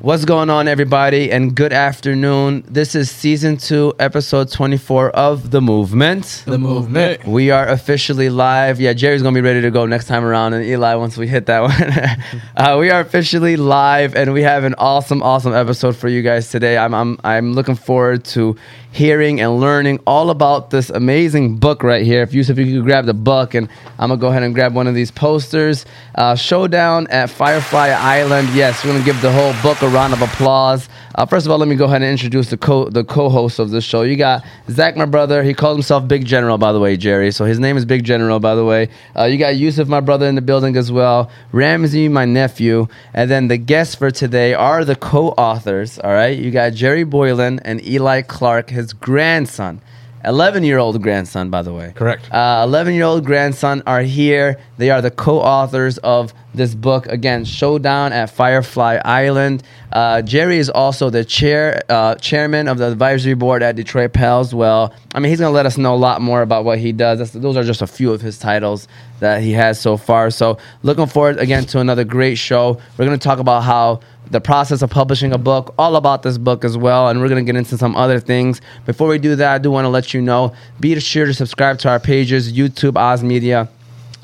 What's going on, everybody, and good afternoon. This is season two, episode 24 of The Movement. The movement. We are officially live. Yeah, Jerry's gonna be ready to go next time around, and Eli once we hit that one. uh, we are officially live, and we have an awesome, awesome episode for you guys today. I'm, I'm, I'm looking forward to hearing and learning all about this amazing book right here. If Yusuf, you could grab the book, and I'm gonna go ahead and grab one of these posters. Uh, Showdown at Firefly Island. Yes, we're gonna give the whole book a round of applause. Uh, first of all, let me go ahead and introduce the co the co-host of this show. You got Zach, my brother. He calls himself Big General, by the way, Jerry. So his name is Big General, by the way. Uh, you got Yusuf, my brother, in the building as well. Ramsey, my nephew, and then the guests for today are the co-authors. All right, you got Jerry Boylan and Eli Clark, his grandson. 11 year old grandson, by the way. Correct. 11 year old grandson are here. They are the co authors of this book. Again, Showdown at Firefly Island. Uh, Jerry is also the chair uh, chairman of the advisory board at Detroit Pals. Well, I mean, he's going to let us know a lot more about what he does. That's, those are just a few of his titles that he has so far. So, looking forward again to another great show. We're going to talk about how the process of publishing a book, all about this book as well, and we're gonna get into some other things. Before we do that, I do want to let you know: be sure to subscribe to our pages, YouTube, Oz Media.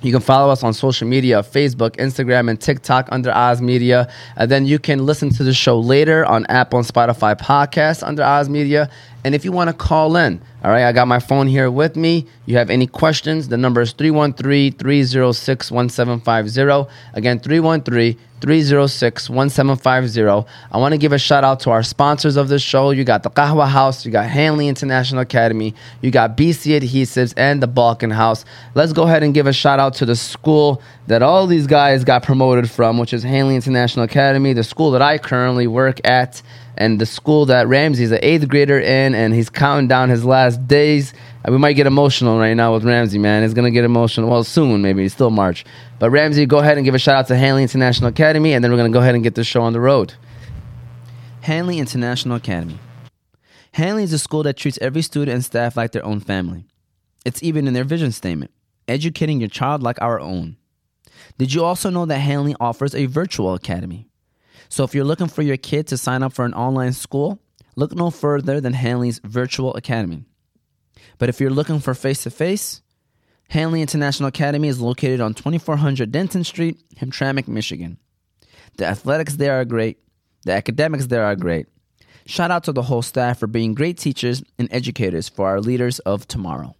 You can follow us on social media Facebook, Instagram, and TikTok under Oz Media. And then you can listen to the show later on Apple and Spotify podcasts under Oz Media. And if you want to call in, all right, I got my phone here with me. You have any questions? The number is 313 306 1750. Again, 313 306 1750. I want to give a shout out to our sponsors of this show. You got the Qahwah House, you got Hanley International Academy, you got BC Adhesives, and the Balkan House. Let's go ahead and give a shout out to the school that all these guys got promoted from, which is Hanley International Academy, the school that I currently work at, and the school that Ramsey's an eighth grader in, and he's counting down his last days. Uh, We might get emotional right now with Ramsey, man. It's gonna get emotional. Well, soon, maybe. It's still March. But Ramsey, go ahead and give a shout out to Hanley International Academy, and then we're gonna go ahead and get this show on the road. Hanley International Academy. Hanley is a school that treats every student and staff like their own family. It's even in their vision statement educating your child like our own. Did you also know that Hanley offers a virtual academy? So if you're looking for your kid to sign up for an online school, look no further than Hanley's Virtual Academy. But if you're looking for face to face, Hanley International Academy is located on 2400 Denton Street, Hamtramck, Michigan. The athletics there are great, the academics there are great. Shout out to the whole staff for being great teachers and educators for our leaders of tomorrow.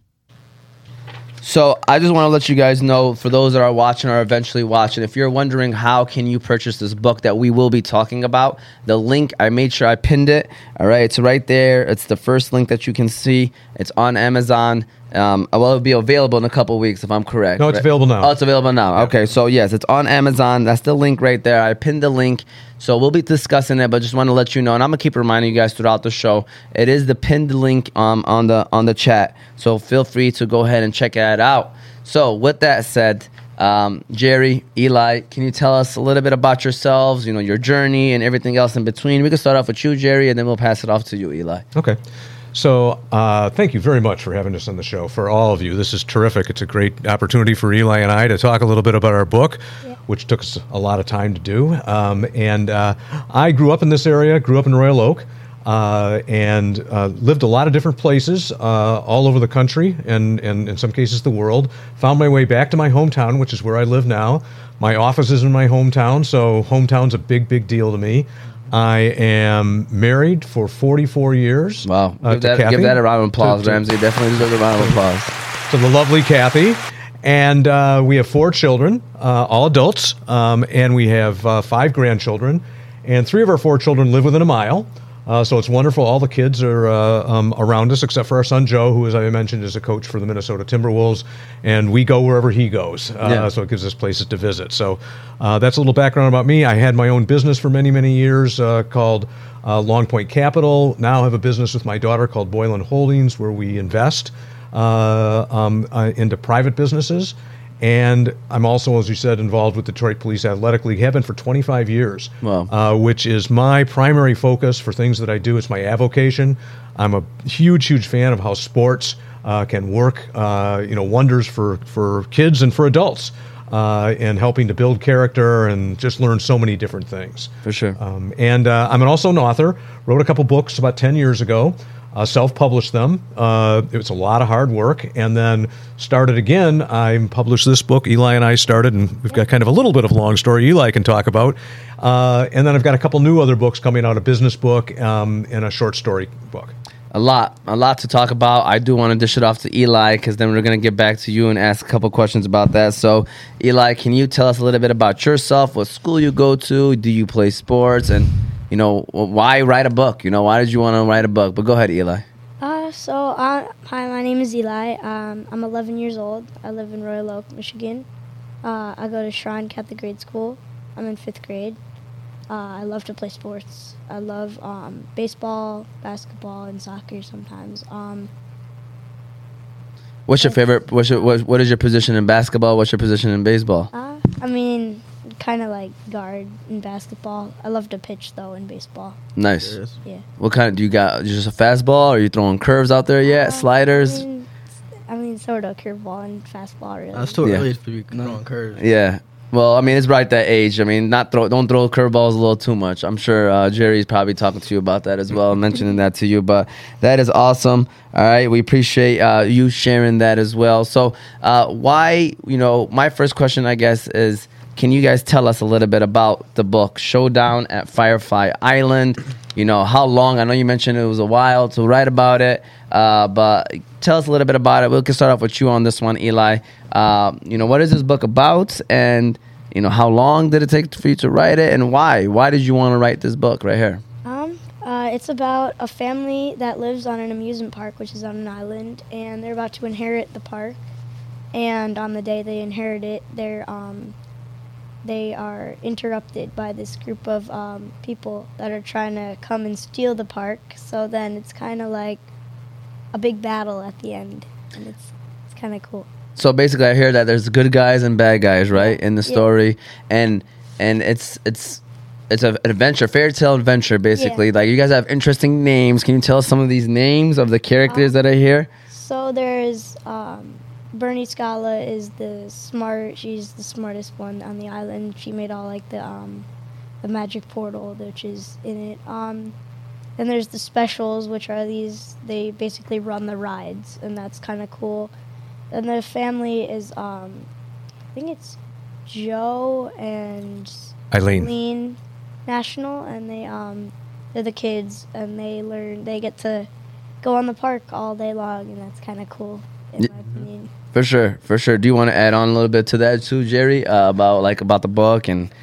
So I just want to let you guys know, for those that are watching or eventually watching, if you're wondering how can you purchase this book that we will be talking about, the link I made sure I pinned it. All right, it's right there. It's the first link that you can see. It's on Amazon. Um, well, it'll be available in a couple weeks if I'm correct. No, it's right? available now. Oh, it's available now. Okay, so yes, it's on Amazon. That's the link right there. I pinned the link. So we'll be discussing it, but just want to let you know, and I'm gonna keep reminding you guys throughout the show. It is the pinned link um, on the on the chat. So feel free to go ahead and check that out. So with that said, um, Jerry, Eli, can you tell us a little bit about yourselves? You know, your journey and everything else in between. We can start off with you, Jerry, and then we'll pass it off to you, Eli. Okay. So, uh, thank you very much for having us on the show. For all of you, this is terrific. It's a great opportunity for Eli and I to talk a little bit about our book, which took us a lot of time to do. Um, and uh, I grew up in this area, grew up in Royal Oak, uh, and uh, lived a lot of different places uh, all over the country and, and in some cases the world. Found my way back to my hometown, which is where I live now. My office is in my hometown, so hometown's a big, big deal to me. I am married for 44 years. Wow, uh, give, that, give that a round of applause, To- to- Ramsey. Definitely deserves a round of applause. to the lovely Kathy. And uh, we have four children, uh, all adults, um, and we have uh, five grandchildren. And three of our four children live within a mile. Uh, so it's wonderful. All the kids are uh, um, around us, except for our son Joe, who, as I mentioned, is a coach for the Minnesota Timberwolves, and we go wherever he goes. Uh, Yeah. So it gives us places to visit. So uh, that's a little background about me. I had my own business for many, many years uh, called uh, Long Point Capital. Now I have a business with my daughter called Boylan Holdings, where we invest uh, um, uh, into private businesses. And I'm also, as you said, involved with Detroit Police Athletic League. Have been for 25 years, Wow. uh, which is my primary focus for things that I do. It's my avocation. I'm a huge, huge fan of how sports uh, can work, uh, you know, wonders for for kids and for adults. uh, and helping to build character and just learn so many different things. For sure. Um, and uh, I'm also an author. Wrote a couple books about 10 years ago. Uh, self-published them. Uh, it was a lot of hard work, and then started again. I published this book. Eli and I started, and we've got kind of a little bit of a long story Eli can talk about. Uh, and then I've got a couple new other books coming out: a business book um, and a short story book. a lot, a lot to talk about. I do want to dish it off to Eli because then we're going to get back to you and ask a couple questions about that. So, Eli, can you tell us a little bit about yourself? What school you go to? Do you play sports? And you know, why write a book? You know, why did you want to write a book? But go ahead, Eli. Uh, so, uh, hi, my name is Eli. Um, I'm 11 years old. I live in Royal Oak, Michigan. Uh, I go to Shrine Catholic Grade School. I'm in fifth grade. Uh, I love to play sports. I love um, baseball, basketball, and soccer sometimes. Um, What's your favorite? What's your, what, what is your position in basketball? What's your position in baseball? uh, I mean, kind of like guard in basketball. I love to pitch though in baseball. Nice. Yeah. What kind of do you got? Just a fastball? Are you throwing curves out there yet? Uh, Sliders? I mean, I mean, sort of curveball and fastball. Really. That's too Yeah. early to be throwing curves. Yeah. Well, I mean, it's right that age. I mean, not throw, don't throw curveballs a little too much. I'm sure uh, Jerry's probably talking to you about that as well, mentioning that to you. But that is awesome. All right, we appreciate uh, you sharing that as well. So, uh, why? You know, my first question, I guess, is can you guys tell us a little bit about the book Showdown at Firefly Island? You know, how long? I know you mentioned it was a while to write about it, uh, but tell us a little bit about it. We can start off with you on this one, Eli. Uh, you know, what is this book about, and you know, how long did it take for you to write it, and why? Why did you want to write this book right here? Um, uh, it's about a family that lives on an amusement park, which is on an island, and they're about to inherit the park. And on the day they inherit it, they're um, they are interrupted by this group of um, people that are trying to come and steal the park. So then it's kind of like a big battle at the end, and it's it's kind of cool. So basically, I hear that there's good guys and bad guys, right, in the Yeah. story, and and it's it's it's a- an adventure, fairy tale adventure, basically. Like you guys have interesting names. Can you tell us some of these names of the characters that are here? So there's um, Bernie Scala is the smart. She's the smartest one on the island. She made all like the um, the magic portal, which is in it. Um, then there's the specials, which are these. They basically run the rides, and that's kind of cool. And the family is, um, I think it's Joe and Eileen. Eileen National, and they um, they're the kids, and they learn. They get to go on the park all day long, and that's kind of cool, in my opinion. For sure, for sure. Do you want to add on a little bit to that too, Jerry, uh, about like about the book and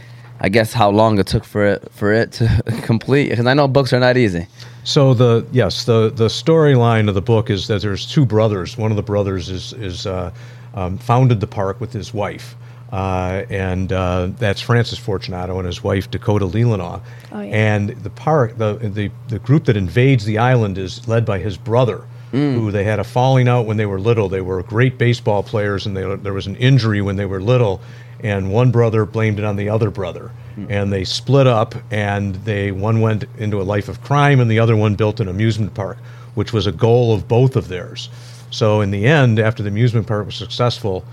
I guess how long it took for it for it to complete? Because I know books are not easy. So the yes, the the storyline of the book is that there's two brothers. One of the brothers is is uh, um, founded the park with his wife, uh, and uh, that's Francis Fortunato and his wife Dakota Leelanau. Oh, yeah. And the park, the, the the group that invades the island is led by his brother. Mm. Who they had a falling out when they were little. They were great baseball players, and they, there was an injury when they were little, and one brother blamed it on the other brother, mm. and they split up. And they one went into a life of crime, and the other one built an amusement park, which was a goal of both of theirs. So in the end, after the amusement park was successful,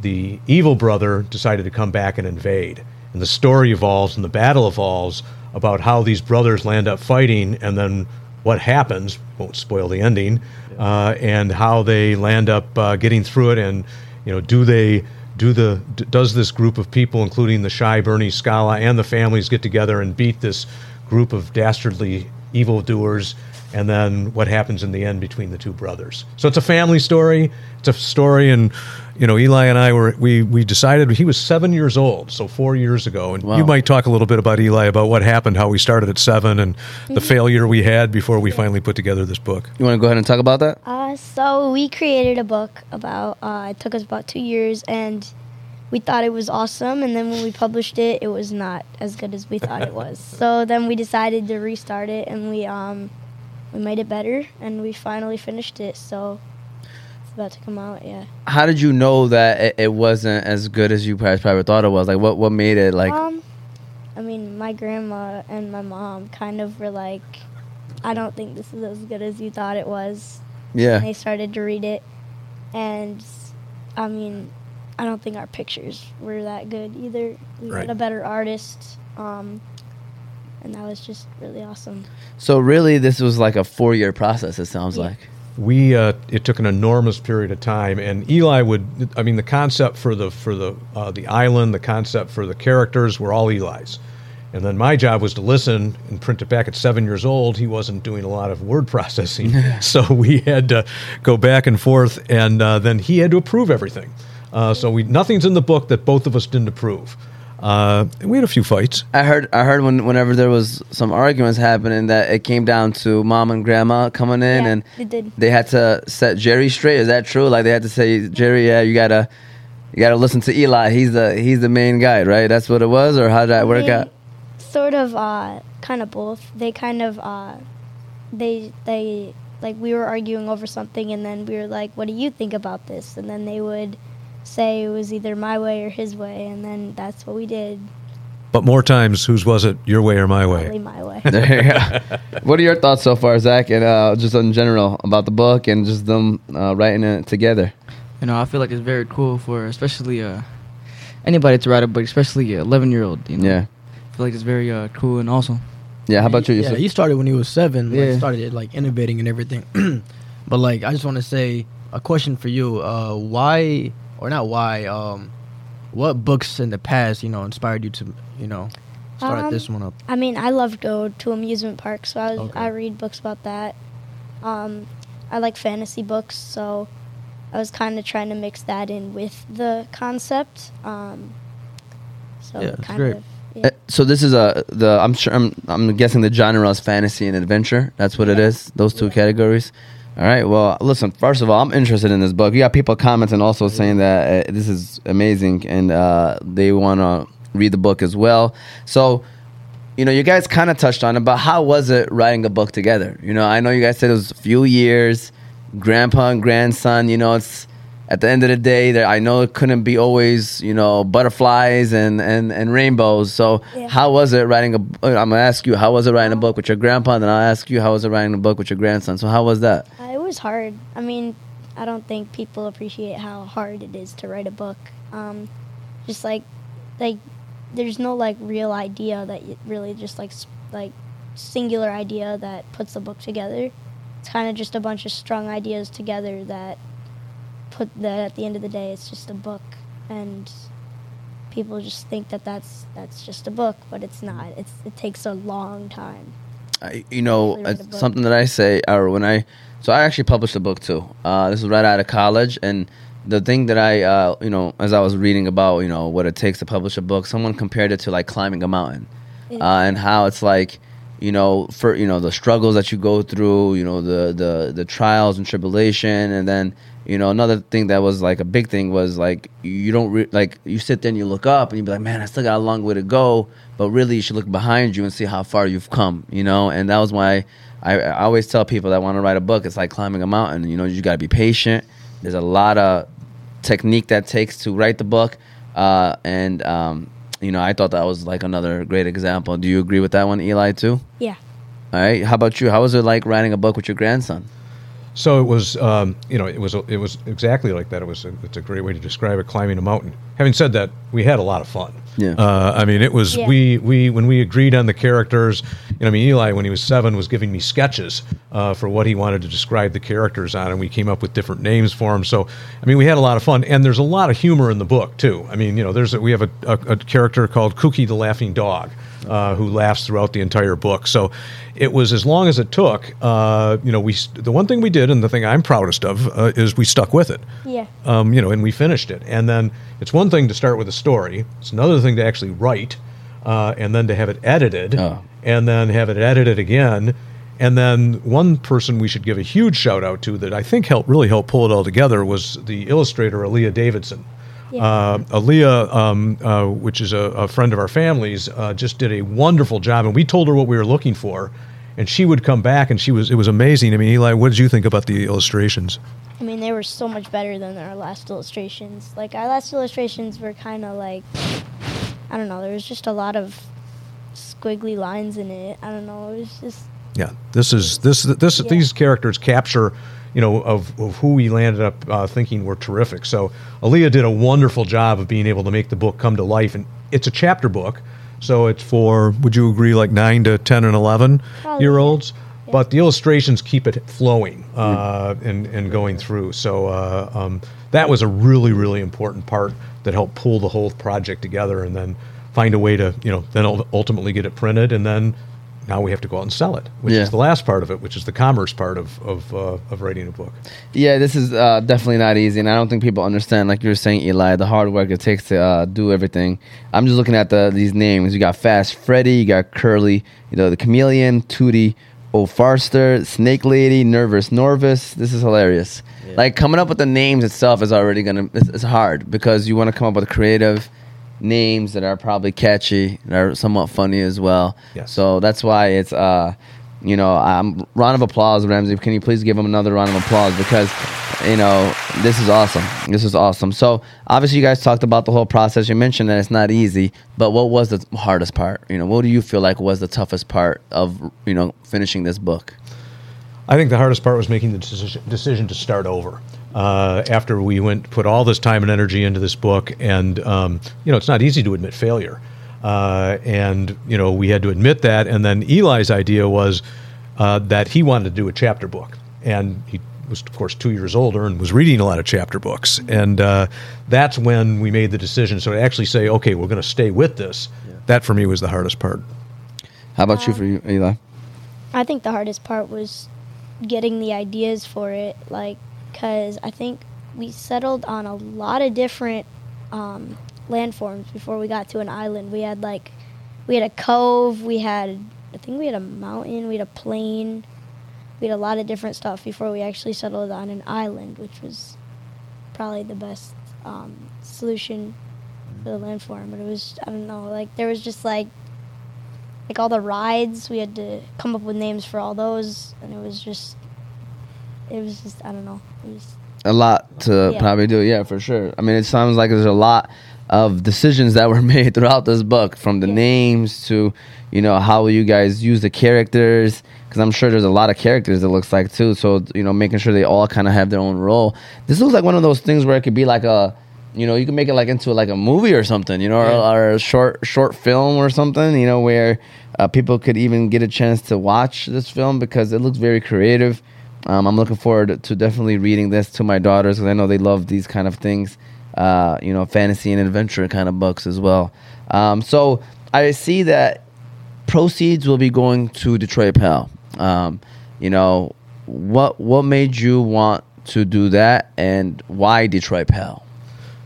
the evil brother decided to come back and invade. And the story evolves and the battle evolves about how these brothers land up fighting and then what happens, won't spoil the ending, uh, and how they land up uh, getting through it. And, you know, do they. Do the d- does this group of people, including the shy Bernie Scala and the families, get together and beat this group of dastardly evildoers and then what happens in the end between the two brothers. So it's a family story. It's a story, and you know, Eli and I were we we decided he was seven years old, so four years ago. And Wow. you might talk a little bit about Eli about what happened, how we started at seven, and the failure we had before we finally put together this book. You want to go ahead and talk about that? Uh, so we created a book about. Uh, it took us about two years, and we thought it was awesome. And then when we published it, it was not as good as we thought it was. So then we decided to restart it, and we um, we made it better, and we finally finished it. So it's about to come out. Yeah. How did you know that it, it wasn't as good as you guys probably thought it was? Like, what what made it like? um, I mean, my grandma and my mom kind of were like, "I don't think this is as good as you thought it was." yeah, and they started to read it and i mean I don't think our pictures were that good either. We Right. had a better artist, um, and that was just really awesome. So really, this was like a four-year process. It sounds Yeah. like. We uh, it took an enormous period of time and eli would i mean the concept for the for the uh, the island the concept for the characters were all eli's. And then my job was to listen and print it back at seven years old. He wasn't doing a lot of word processing. So we had to go back and forth and uh, then he had to approve everything. Uh, so we nothing's in the book that both of us didn't approve uh, we had a few fights I heard. I heard when whenever there was some arguments happening that it came down to mom and grandma coming in Yeah, and they had to set Jerry straight. Is that true? Like they had to say, Jerry, yeah, you gotta, you gotta listen to Eli. He's the he's the main guy, right? That's what it was, or how did that work They out? Sort of, uh, kind of both. They kind of, uh, they they like we were arguing over something, and then we were like, "What do you think about this?" And then they would say it was either my way or his way, and then that's what we did. but more times whose was it your way or my way Probably my way. There you go. what are your thoughts so far, Zach, and uh, just in general about the book and just them uh, writing it together? You know, I feel like it's very cool for especially uh, anybody to write a book, especially a 11 year old. You know? Yeah, I feel like it's very uh, cool and awesome. yeah. How about you? Yeah, he started when he was seven. Like, Yeah. started like innovating and everything. but like, I just want to say a question for you. Uh, why or not why? Um, what books in the past, you know, inspired you to, you know, start Um, this one up? I mean, I love to go to amusement parks, so I was, Okay. I read books about that. Um, I like fantasy books, so I was kind of trying to mix that in with the concept. Um, so Yeah, that's kind great. of. Yeah. Uh, So this is a the I'm sure I'm I'm guessing the genre is fantasy and adventure. That's what it Yeah. is. Those two Yeah. categories. All right. Well, listen. First of all, I'm interested in this book. You got people commenting also saying that uh, this is amazing and uh, they want to read the book as well. So, you know, you guys kind of touched on it, but how was it writing a book together? You know, I know you guys said it was a few years, grandpa and grandson. You know, it's at the end of the day that I know it couldn't be always, you know, butterflies and and and rainbows. So, Yeah. how was it writing a? I'm gonna ask you, how was it writing a book with your grandpa? And then I'll ask you, how was it writing a book with your grandson? So, how was that? Uh, was hard. I mean, I don't think people appreciate how hard it is to write a book. Um, just like, like, there's no like real idea that really just like like singular idea that puts the book together. It's kind of just a bunch of strung ideas together that put that at the end of the day it's just a book and people just think that that's that's just a book but it's not it's it takes a long time I, you know, Actually read it's a book. something that I say, or when I, so I actually published a book too. Uh, this was right out of college, and the thing that I, uh, you know, as I was reading about, you know, what it takes to publish a book, someone compared it to like climbing a mountain, uh, and how it's like, you know, for you know the struggles that you go through, you know, the the the trials and tribulation, and then you know another thing that was like a big thing was like you don't re- like you sit there and you look up and you be like, man, I still got a long way to go, but really you should look behind you and see how far you've come, you know, and that was why I, I always tell people that want to write a book, it's like climbing a mountain, you know, you got to be patient. There's a lot of technique that takes to write the book, uh, and um, you know, I thought that was like another great example. Do you agree with that one, Eli, too? yeah All right. How about you? How was it like writing a book with your grandson? So it was, um, you know, it was it was exactly like that. It was a, it's a great way to describe it. Climbing a mountain. Having said that, we had a lot of fun. Yeah. Uh, I mean, it was Yeah. we we when we agreed on the characters. You know, I mean, Eli when he was seven was giving me sketches uh, for what he wanted to describe the characters on, and we came up with different names for them. So, I mean, we had a lot of fun, and there's a lot of humor in the book too. I mean, you know, there's a, we have a, a, a character called Cookie the Laughing Dog. Uh, who laughs throughout the entire book? So, it was as long as it took. Uh, you know, we the one thing we did, and the thing I'm proudest of, uh, is we stuck with it yeah um, you know, and we finished it. And then it's one thing to start with a story; it's another thing to actually write, uh, and then to have it edited, Oh. and then have it edited again. And then one person we should give a huge shout out to that I think helped really help pull it all together was the illustrator Aaliyah Davidson. Yeah. Uh, Aaliyah, um, uh, which is a, a friend of our family's, uh, just did a wonderful job, and we told her what we were looking for, and she would come back, and she was it was amazing. I mean, Eli, what did you think about the illustrations? I mean, they were so much better than our last illustrations. Like our last illustrations were kind of like, I don't know. There was just a lot of squiggly lines in it. I don't know. It was just Yeah, this is this this Yeah. these characters capture you know, of, of who we landed up uh, thinking were terrific. So Aaliyah did a wonderful job of being able to make the book come to life, and it's a chapter book, so it's for would you agree like nine to ten and eleven Probably, year yeah. olds. But the illustrations keep it flowing uh, and, and going through. So uh, um, that was a really, really important part that helped pull the whole project together and then find a way to, you know, then ultimately get it printed. And then now we have to go out and sell it, which Yeah. is the last part of it, which is the commerce part of, of, uh, of writing a book. Yeah, this is uh, definitely not easy, and I don't think people understand. Like you were saying, Eli, the hard work it takes to uh, do everything. I'm just looking at the these names. You got Fast Freddy, you got Curly, you know, the Chameleon, Tootie, O'Farster, Snake Lady, Nervous Norvis. This is hilarious. Like coming up with the names itself is already gonna it's, it's hard because you want to come up with creative names that are probably catchy and are somewhat funny as well. Yes. So that's why it's uh you know, um, round of applause, Ramsey. Can you please give him another round of applause because, you know, this is awesome. This is awesome. So obviously, you guys talked about the whole process. You mentioned that it's not easy, but what was the hardest part? You know, what do you feel like was the toughest part of you know finishing this book? I think the hardest part was making the decision, decision to start over. Uh, after we went put all this time and energy into this book, and um, you know it's not easy to admit failure, uh, and you know we had to admit that. And then Eli's idea was uh, that he wanted to do a chapter book, and he was of course two years older and was reading a lot of chapter books, and uh, that's when we made the decision. So to actually say, okay, we're going to stay with this, that for me was the hardest part. How about you for you, Eli? I think the hardest part was getting the ideas for it, like, because I think we settled on a lot of different um, landforms before we got to an island. We had like, we had a cove, we had, I think we had a mountain, we had a plain, we had a lot of different stuff before we actually settled on an island, which was probably the best um, solution for the landform. But it was, I don't know, like there was just like like all the rides we had to come up with names for all those and it was just it was just i don't know a lot to Yeah. probably do. Yeah, for sure. I mean, it sounds like there's a lot of decisions that were made throughout this book, from the Yeah. names to you know how you guys use the characters. Because I'm sure there's a lot of characters. It looks like too. So you know, making sure they all kind of have their own role. This looks like one of those things where it could be like a. You know, you can make it like into like a movie or something, you know, or, or a short short film or something, you know, where uh, people could even get a chance to watch this film because it looks very creative. Um, I'm looking forward to definitely reading this to my daughters because I know they love these kind of things, uh, you know, fantasy and adventure kind of books as well. Um, so I see that proceeds will be going to Detroit Pal. Um, you know, what what made you want to do that, and why Detroit Pal?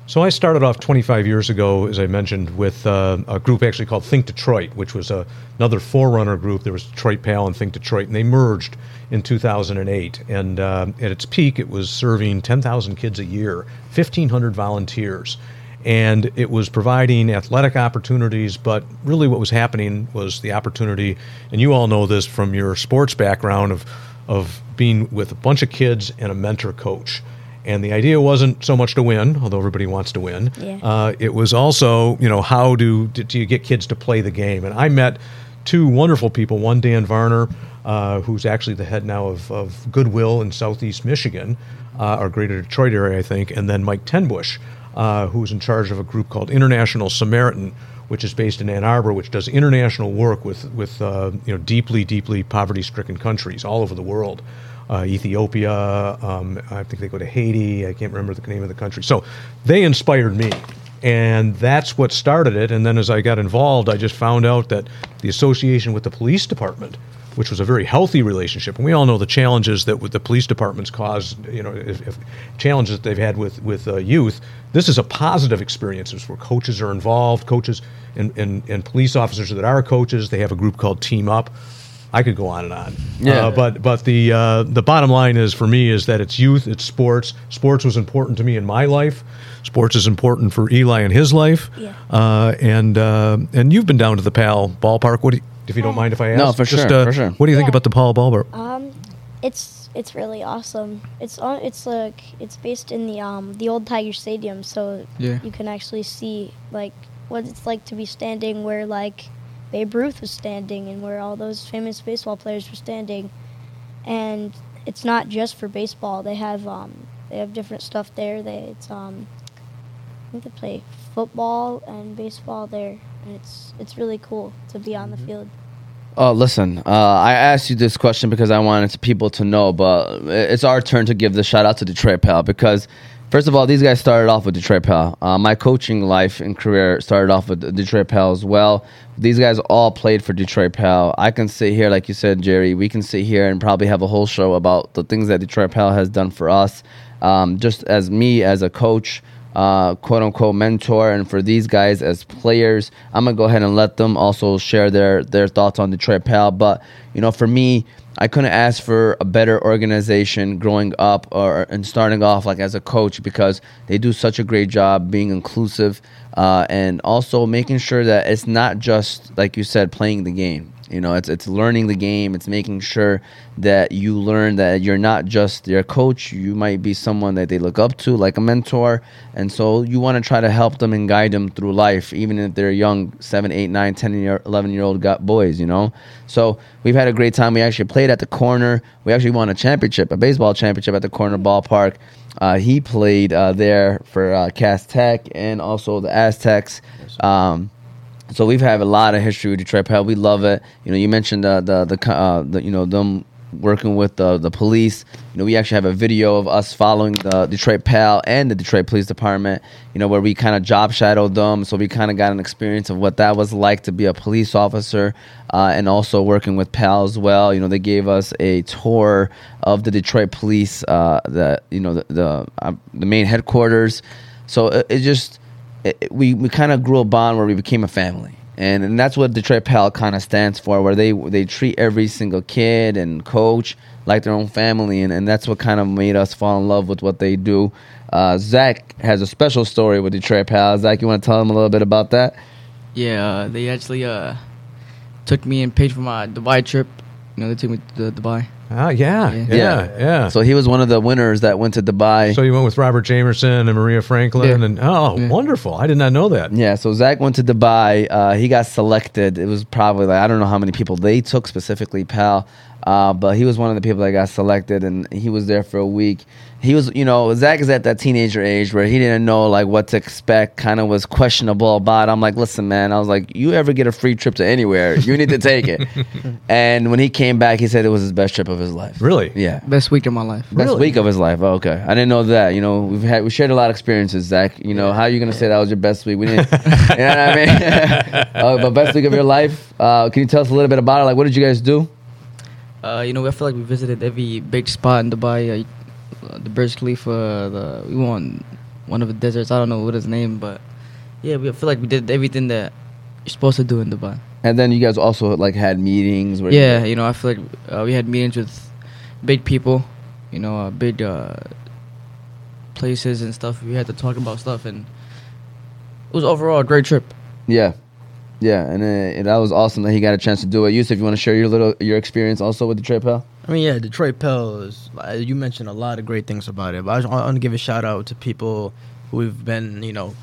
So I started off 25 years ago, as I mentioned, with uh, a group actually called Think Detroit, which was a, another forerunner group. There was Detroit Pal and Think Detroit, and they merged in 2008. And uh, at its peak, it was serving 10,000 kids a year, 1,500 volunteers. And it was providing athletic opportunities, but really what was happening was the opportunity, and you all know this from your sports background, of, of being with a bunch of kids and a mentor coach. And the idea wasn't so much to win, although everybody wants to win. Yeah. Uh, it was also, you know, how do, do do you get kids to play the game? And I met two wonderful people. One, Dan Varner, uh, who's actually the head now of, of Goodwill in Southeast Michigan, uh, or Greater Detroit area, I think, and then Mike Tenbusch, uh, who's in charge of a group called International Samaritan, which is based in Ann Arbor, which does international work with with uh, you know deeply, deeply poverty-stricken countries all over the world uh, Ethiopia. Um, I think they go to Haiti. I can't remember the name of the country. So they inspired me. And that's what started it. And then as I got involved, I just found out that the association with the police department, which was a very healthy relationship, and we all know the challenges that the police departments cause, you know, if, if challenges that they've had with with uh, youth. This is a positive experience. It's where coaches are involved, coaches and, and, and police officers that are coaches. They have a group called Team Up. I could go on and on. Yeah. Uh, but but the uh, the bottom line is for me is that it's youth, it's sports. Sports was important to me in my life. Sports is important for Eli in his life. Yeah. Uh, and uh, and you've been down to the Pal ballpark. What do you, if you don't mind if I ask? No, for Just, sure, uh, for sure. What do you think about the Pal ballpark? um it's it's really awesome it's on it's like it's based in the um the old tiger stadium so Yeah. you can actually see like what it's like to be standing where like babe ruth was standing and where all those famous baseball players were standing and it's not just for baseball. They have um, they have different stuff there. They it's um, I think they play football and baseball there, and it's it's really cool to be on the field. Oh, listen. Uh, I asked you this question because I wanted people to know, but it's our turn to give the shout out to Detroit Pal because, first of all, these guys started off with Detroit Pal. Uh, my coaching life and career started off with Detroit Pal as well. These guys all played for Detroit Pal. I can sit here, like you said, Jerry. We can sit here and probably have a whole show about the things that Detroit Pal has done for us. Um, just as me as a coach, uh, quote unquote mentor, and for these guys as players, I'm gonna go ahead and let them also share their their thoughts on Detroit Pal. But you know, for me, I couldn't ask for a better organization growing up or and starting off like as a coach because they do such a great job being inclusive uh, and also making sure that it's not just like you said playing the game. You know, it's it's learning the game. It's making sure that you learn that you're not just their coach. You might be someone that they look up to, like a mentor. And so you want to try to help them and guide them through life, even if they're young, seven, eight, nine, ten year, eleven year old got boys. You know. So we've had a great time. We actually played at the corner. We actually won a championship, a baseball championship at the corner ballpark. Uh, he played uh, there for uh, Cass Tech and also the Aztecs. Um, so we've had a lot of history with Detroit Pal. We love it. You know, you mentioned uh, the the uh, the you know them working with the the police. You know, we actually have a video of us following the Detroit Pal and the Detroit Police Department. You know, where we kind of job shadowed them, so we kind of got an experience of what that was like to be a police officer, uh, and also working with Pal as well. You know, they gave us a tour of the Detroit Police, uh, the you know the the, uh, the main headquarters. So it, it just it, we we kind of grew a bond where we became a family. And, and that's what Detroit Pal kind of stands for, where they they treat every single kid and coach like their own family, and, and that's what kind of made us fall in love with what they do. Uh, Zach has a special story with Detroit Pal. Zach, you want to tell them a little bit about that? Yeah, uh, they actually uh, took me and paid for my Dubai trip. You know, they took me to Dubai. Ah, yeah, yeah, yeah, yeah. So he was one of the winners that went to Dubai. So you went with Robert Jamerson and Maria Franklin, Yeah. and oh, Yeah. wonderful! I did not know that. Yeah, so Zach went to Dubai. Uh, he got selected. It was probably like I don't know how many people they took specifically, pal. Uh, but he was one of the people that got selected, and he was there for a week. He was, you know, Zach is at that teenager age where he didn't know like what to expect. Kind of was questionable about. it. I'm like, listen, man. I was like, you ever get a free trip to anywhere, you need to take it. and when he came back, he said it was his best trip of his life. Really? Yeah. Best week of my life. Best Really? week of his life. Oh, okay, I didn't know that. You know, we've had we shared a lot of experiences, Zach. You know, how are you gonna say that was your best week? We didn't. you know what I mean? uh, but best week of your life. Uh, can you tell us a little bit about it? Like, what did you guys do? Uh, you know, I feel like we visited every big spot in Dubai. Uh, the Burj Khalifa. The we went one of the deserts. I don't know what his name, but yeah, we I feel like we did everything that you're supposed to do in Dubai. And then you guys also like had meetings. Where Yeah, you know, I feel like uh, we had meetings with big people, you know, uh, big uh, places and stuff. We had to talk about stuff, and it was overall a great trip. yeah, yeah, and, uh, that was awesome that he got a chance to do it. Yusuf, you want to share your little your experience also with the trip, pal? I mean, yeah, Detroit Pal is. uh, You mentioned a lot of great things about it, but I just want to give a shout out to people who've been, you know,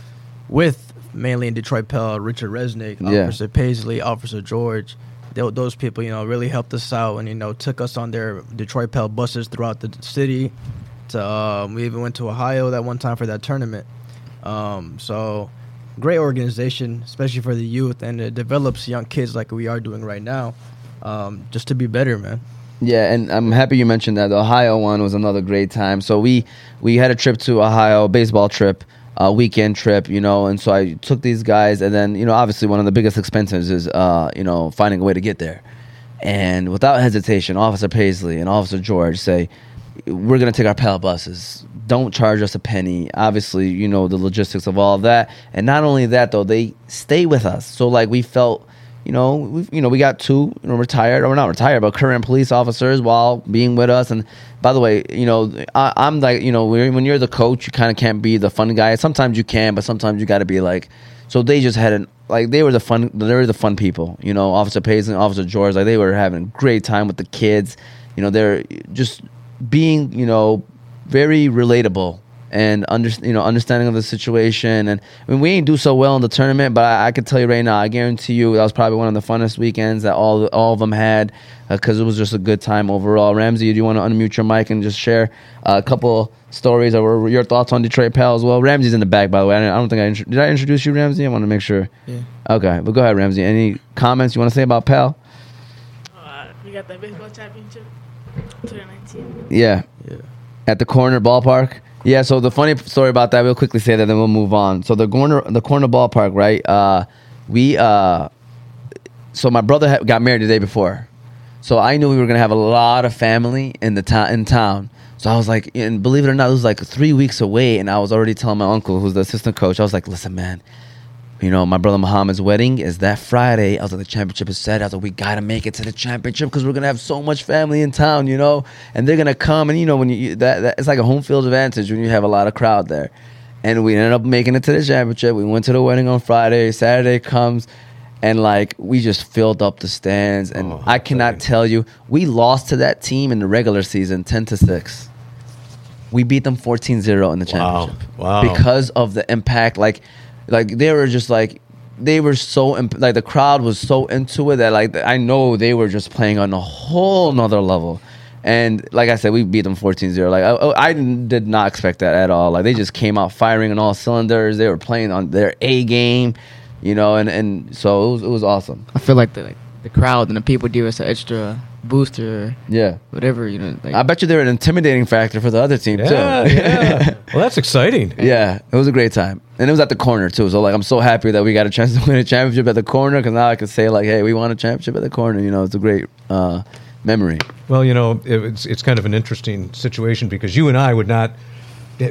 with mainly in Detroit Pal, Richard Resnick, Yeah. Officer Paisley, Officer George. Tho- Those people, you know, really helped us out and you know took us on their Detroit Pal buses throughout the city. To um, we even went to Ohio that one time for that tournament. Um, so great organization, especially for the youth, and it develops young kids like we are doing right now, um, just to be better, man. Yeah, and I'm happy you mentioned that. The Ohio one was another great time. So we we had a trip to Ohio, baseball trip, a weekend trip, you know, and so I took these guys, and then you know, obviously one of the biggest expenses is uh, you know finding a way to get there, and without hesitation, Officer Paisley and Officer George say, "We're gonna take our Pal buses. Don't charge us a penny." Obviously, you know the logistics of all of that, and not only that though, they stay with us. So like we felt you know, we you know we got two you know, retired or not retired, but current police officers while being with us. And by the way, you know, I, I'm like you know when you're the coach, you kind of can't be the fun guy. Sometimes you can, but sometimes you got to be like. So they just had an like they were the fun they were the fun people. You know, Officer and Officer George, like they were having a great time with the kids. You know, they're just being you know very relatable and under, you know understanding of the situation. And I mean, we ain't do so well in the tournament, but I, I can tell you right now, I guarantee you that was probably one of the funnest weekends that all all of them had because it was just a good time overall. Ramsey, do you want to unmute your mic and just share uh, a couple stories or your thoughts on Detroit Pal as well? Ramsey's in the back, by the way. I don't, I don't think I intro- did. I introduce you, Ramsey. I want to make sure. Yeah. Okay, but go ahead, Ramsey. Any comments you want to say about Pal? Uh, we got the baseball championship 2019. Yeah. Yeah. At the corner ballpark. Yeah. So the funny story about that, we'll quickly say that, then we'll move on. So the corner, the corner ballpark, right? Uh, we. Uh, so my brother had, got married the day before, so I knew we were gonna have a lot of family in the town in town. So I was like, and believe it or not, it was like three weeks away, and I was already telling my uncle, who's the assistant coach, I was like, listen, man, you know, my brother Muhammad's wedding is that Friday. I was like, the championship is set. I was like, we gotta make it to the championship because we're gonna have so much family in town, you know, and they're gonna come. And you know, when you that, that it's like a home field advantage when you have a lot of crowd there. And we ended up making it to the championship. We went to the wedding on Friday. Saturday comes, and like we just filled up the stands. And Oh, I cannot dang. tell you, we lost to that team in the regular season, ten to six. We beat them 14-0 in the Wow. championship Wow. because of the impact. Like, like they were just like they were so imp- like the crowd was so into it that like I know they were just playing on a whole nother level. And like I said, we beat them 14-0. Like I, oh, I did not expect that at all. Like they just came out firing on all cylinders. They were playing on their A game, you know, and, and so it was it was awesome. I feel like the like, the crowd and the people give us an extra booster, Yeah. whatever you know. Like, I bet you they're an intimidating factor for the other team Yeah, too. yeah. well, that's exciting. Yeah, it was a great time, and it was at the corner too. So like, I'm so happy that we got a chance to win a championship at the corner because now I can say like, hey, we won a championship at the corner. You know, it's a great uh, memory. Well, you know, it, it's it's kind of an interesting situation because you and I would not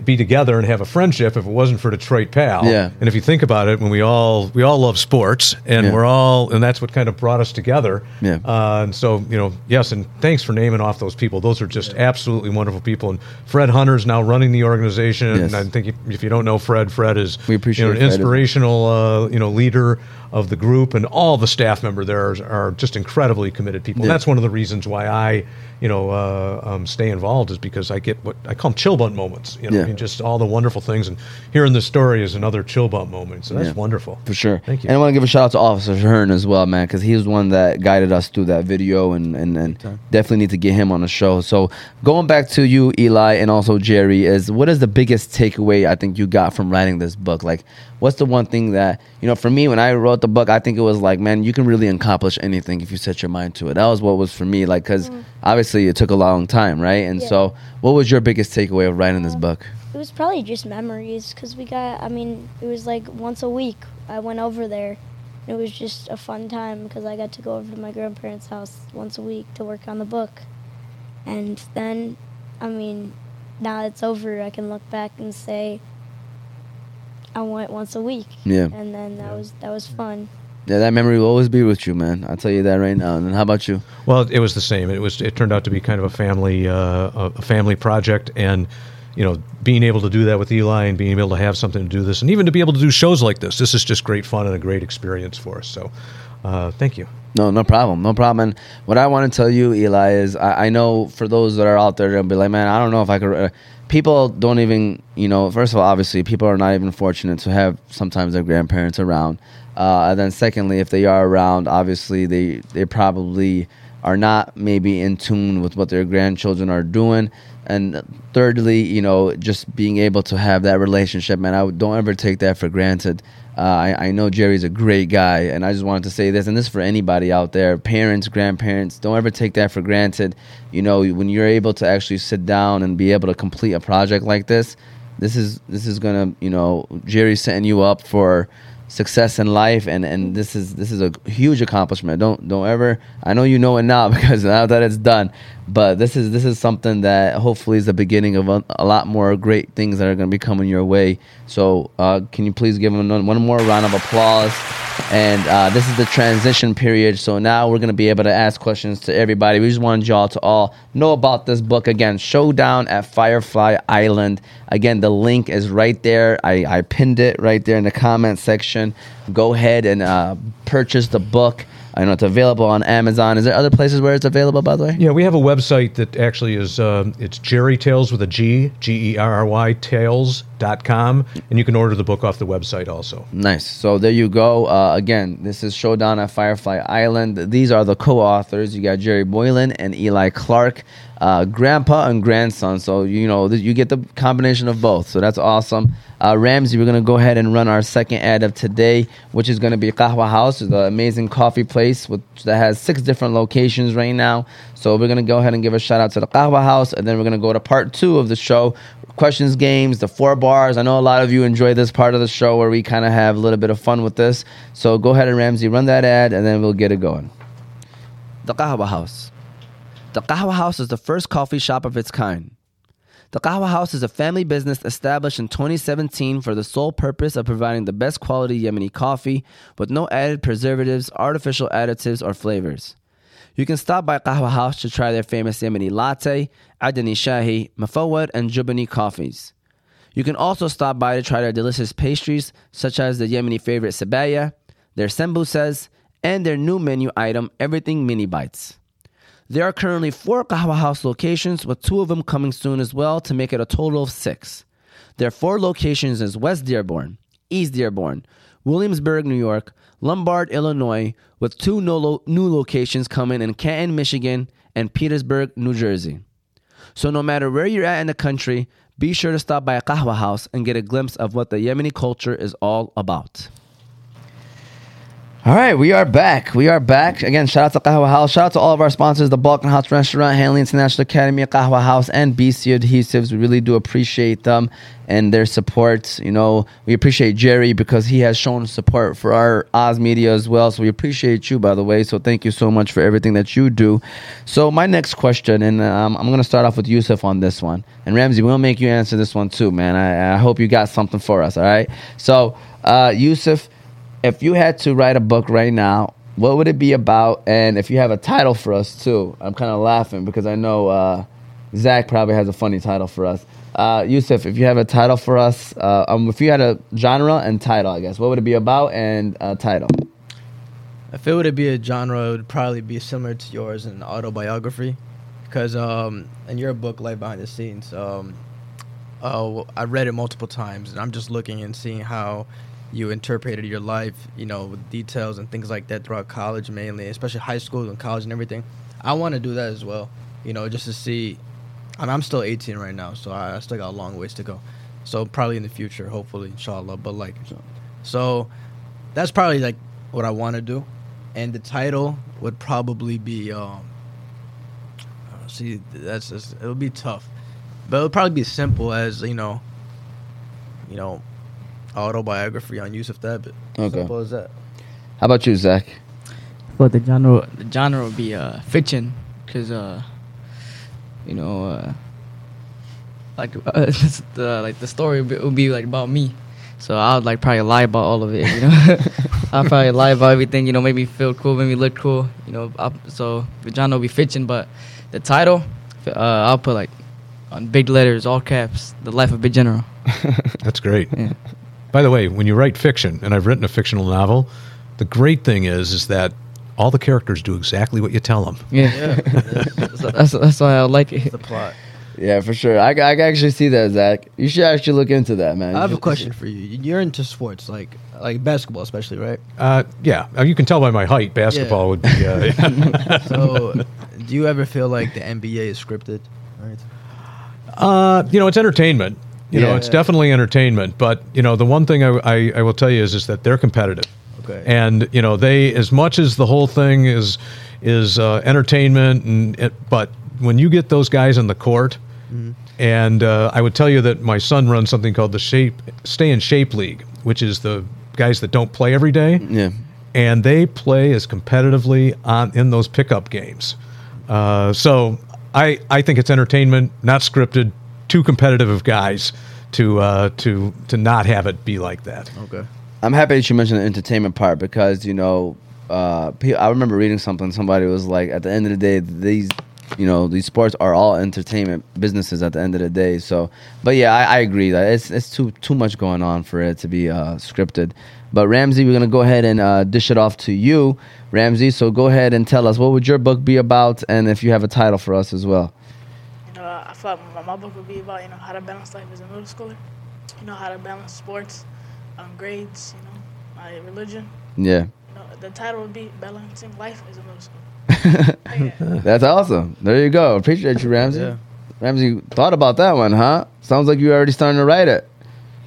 be together and have a friendship if it wasn't for Detroit Pal. Yeah. And if you think about it, when we all we all love sports and Yeah. we're all and that's what kind of brought us together. Yeah. Uh, and so you know, yes, and thanks for naming off those people. Those are just absolutely wonderful people. And Fred Hunter's now running the organization. Yes. And I think if, if you don't know Fred, Fred is We appreciate you know, an Fred. inspirational uh, you know leader of the group, and all the staff member there are, are just incredibly committed people. And that's one of the reasons why I, you know, uh, um, stay involved is because I get what I call them chill bump moments. You know, Yeah. Just all the wonderful things. And hearing this story is another chill bump moment. So that's Yeah. wonderful. For sure. Thank you. And I want to give a shout out to Officer Hearn as well, man, because he was one that guided us through that video and, and, and definitely need to get him on the show. So going back to you, Eli, and also Jerry, is what is the biggest takeaway I think you got from writing this book? Like, what's the one thing that, you know, for me, when I wrote the book, I think it was like, man, you can really accomplish anything if you set your mind to it. That was what was for me, like, because mm. obviously it took a long time, right? And Yeah. so what was your biggest takeaway of writing this book? It was probably just memories because we got, I mean, it was like once a week I went over there. It was just a fun time because I got to go over to my grandparents' house once a week to work on the book. And then, I mean, now it's over, I can look back and say, I went once a week. Yeah. And then that was that was fun. Yeah, that memory will always be with you, man. I'll tell you that right now. And then how about you? Well, it was the same. It was. It turned out to be kind of a family, uh, a a family project, and you know, being able to do that with Eli and being able to have something to do this, and even to be able to do shows like this, this is just great fun and a great experience for us. So, uh, thank you. No, no problem, no problem. And what I want to tell you, Eli, is I, I know for those that are out there, they'll be like, man, I don't know if I could. People don't even, you know, first of all, obviously, people are not even fortunate to have sometimes their grandparents around. Uh, and then secondly, if they are around, obviously they they probably are not maybe in tune with what their grandchildren are doing. And thirdly, you know, just being able to have that relationship, man, I don't ever take that for granted. Uh, I, I know Jerry's a great guy, and I just wanted to say this, and this is for anybody out there, parents, grandparents, don't ever take that for granted. You know, when you're able to actually sit down and be able to complete a project like this, this is this is gonna, you know, Jerry's setting you up for success in life, and, and this is this is a huge accomplishment. Don't don't ever. I know you know it now because now that it's done, but this is this is something that hopefully is the beginning of a, a lot more great things that are going to be coming your way. So uh, can you please give them one one more round of applause? And uh, this is the transition period. So now we're going to be able to ask questions to everybody. We just wanted y'all to all know about this book. Again, Showdown at Firefly Island. Again, the link is right there. I, I pinned it right there in the comment section. Go ahead and uh, purchase the book. I know it's available on Amazon. Is there other places where it's available, by the way? Yeah, we have a website that actually is uh, it's Jerry Tales with a G, G E R R Y Tales.com, and you can order the book off the website also. Nice. So there you go. Uh, again, this is Showdown at Firefly Island. These are the co-authors. You got Jerry Boylan and Eli Clark, uh, grandpa and grandson. So you know th- you get the combination of both. So that's awesome. Uh, Ramsey, we're gonna go ahead and run our second ad of today, which is gonna be Qahwah House, the amazing coffee place that has six different locations right now. So we're gonna go ahead and give a shout out to the Qahwah House, and then we're gonna go to part two of the show, questions games, the four bars. I know a lot of you enjoy this part of the show where we kind of have a little bit of fun with this. So go ahead and Ramsey run that ad, and then we'll get it going. The Qahwah House. The Qahwah House is the first coffee shop of its kind. The Qahwah House is a family business established in 2017 for the sole purpose of providing the best quality Yemeni coffee with no added preservatives, artificial additives, or flavors. You can stop by Qahwah House to try their famous Yemeni latte, Adani Shahi, Mafawad, and Jubani coffees. You can also stop by to try their delicious pastries, such as the Yemeni favorite sabaya, their sembusas, and their new menu item, Everything Mini Bites. There are currently four Qahwah House locations, with two of them coming soon as well to make it a total of six. Their four locations is West Dearborn, East Dearborn, Williamsburg, New York, Lombard, Illinois, with two new locations coming in Canton, Michigan, and Petersburg, New Jersey. So no matter where you're at in the country, be sure to stop by a Qahwah House and get a glimpse of what the Yemeni culture is all about. All right, we are back. We are back. Again, shout out to Qahwah House. Shout out to all of our sponsors, the Balkan House Restaurant, Hanley International Academy, Qahwah House, and BC Adhesives. We really do appreciate them and their support. You know, we appreciate Jerry because he has shown support for our Oz Media as well. So we appreciate you, by the way. So thank you so much for everything that you do. So my next question, and um, I'm going to start off with Yusuf on this one. And Ramsey, we'll make you answer this one too, man. I, I hope you got something for us, all right? So, uh, Yusuf, if you had to write a book right now, what would it be about? And if you have a title for us too, I'm kind of laughing because I know uh, Zach probably has a funny title for us. Uh, Yusuf, if you have a title for us, uh, um, if you had a genre and title, I guess, what would it be about and uh, title? If it would be a genre, it would probably be similar to yours, an autobiography, because um, in your book, Life Behind the Scenes, um, uh, I read it multiple times, and I'm just looking and seeing how you interpreted your life, you know, with details and things like that throughout college, mainly, especially high school and college and everything. I want to do that as well, you know, just to see. I mean, I'm still 18 right now, so I, still got a long ways to go. So probably in the future, hopefully, inshallah. But like, so that's probably like what I want to do, and the title would probably be. Um, see, that's just, it'll be tough, but it'll probably be simple as you know. You know, autobiography on Yusuf Thabit. Okay. Simple as that. How about you, Zach? But the genre, the genre would be uh, fiction, cause uh, you know, uh, like uh, the like the story would be, would be like about me. So I would like probably lie about all of it. You know, I'll probably lie about everything. You know, make me feel cool, make me look cool. You know, i so the genre will be fiction, but the title, uh, I'll put like on big letters, all caps, the life of Big General. That's great. Yeah. By the way, when you write fiction, and I've written a fictional novel, the great thing is is that all the characters do exactly what you tell them. Yeah, Yeah, that's, that's that's why I like it. the plot. Yeah, for sure. I, I can actually see that, Zach. You should actually look into that, man. I have a question for you. You're into sports, like like basketball, especially, right? Uh, yeah, uh, you can tell by my height. Basketball Yeah. would be. Uh, So, do you ever feel like the NBA is scripted? Right. Uh, you know, it's entertainment. You know, Yeah. it's definitely entertainment. But you know, the one thing I, I, I will tell you is is that they're competitive, Okay. and you know, they as much as the whole thing is is uh, entertainment, and it, but when you get those guys on the court, and uh, I would tell you that my son runs something called the Shape Stay in Shape League, which is the guys that don't play every day Yeah. and they play as competitively on in those pickup games. Uh, so I I think it's entertainment, not scripted. Two competitive of guys to uh, to to not have it be like that. okay. I'm happy that you mentioned the entertainment part because you know, uh, I remember reading something. Somebody was like, at the end of the day, these you know these sports are all entertainment businesses at the end of the day. So, but yeah, I, I agree that it's it's too too much going on for it to be uh, scripted. But Ramsey, we're gonna go ahead and uh, dish it off to you, Ramsey. So go ahead and tell us what would your book be about, and if you have a title for us as well. You know, I feel like my, my book would be about you know how to balance life as a middle schooler. You know how to balance sports, um, grades. You know, my religion. Yeah, You know, the title would be balancing life as a middle schooler. yeah. that's awesome. There you go. Appreciate you, Ramsey. Yeah. Ramsey thought about that one, huh? Sounds like you're already starting to write it.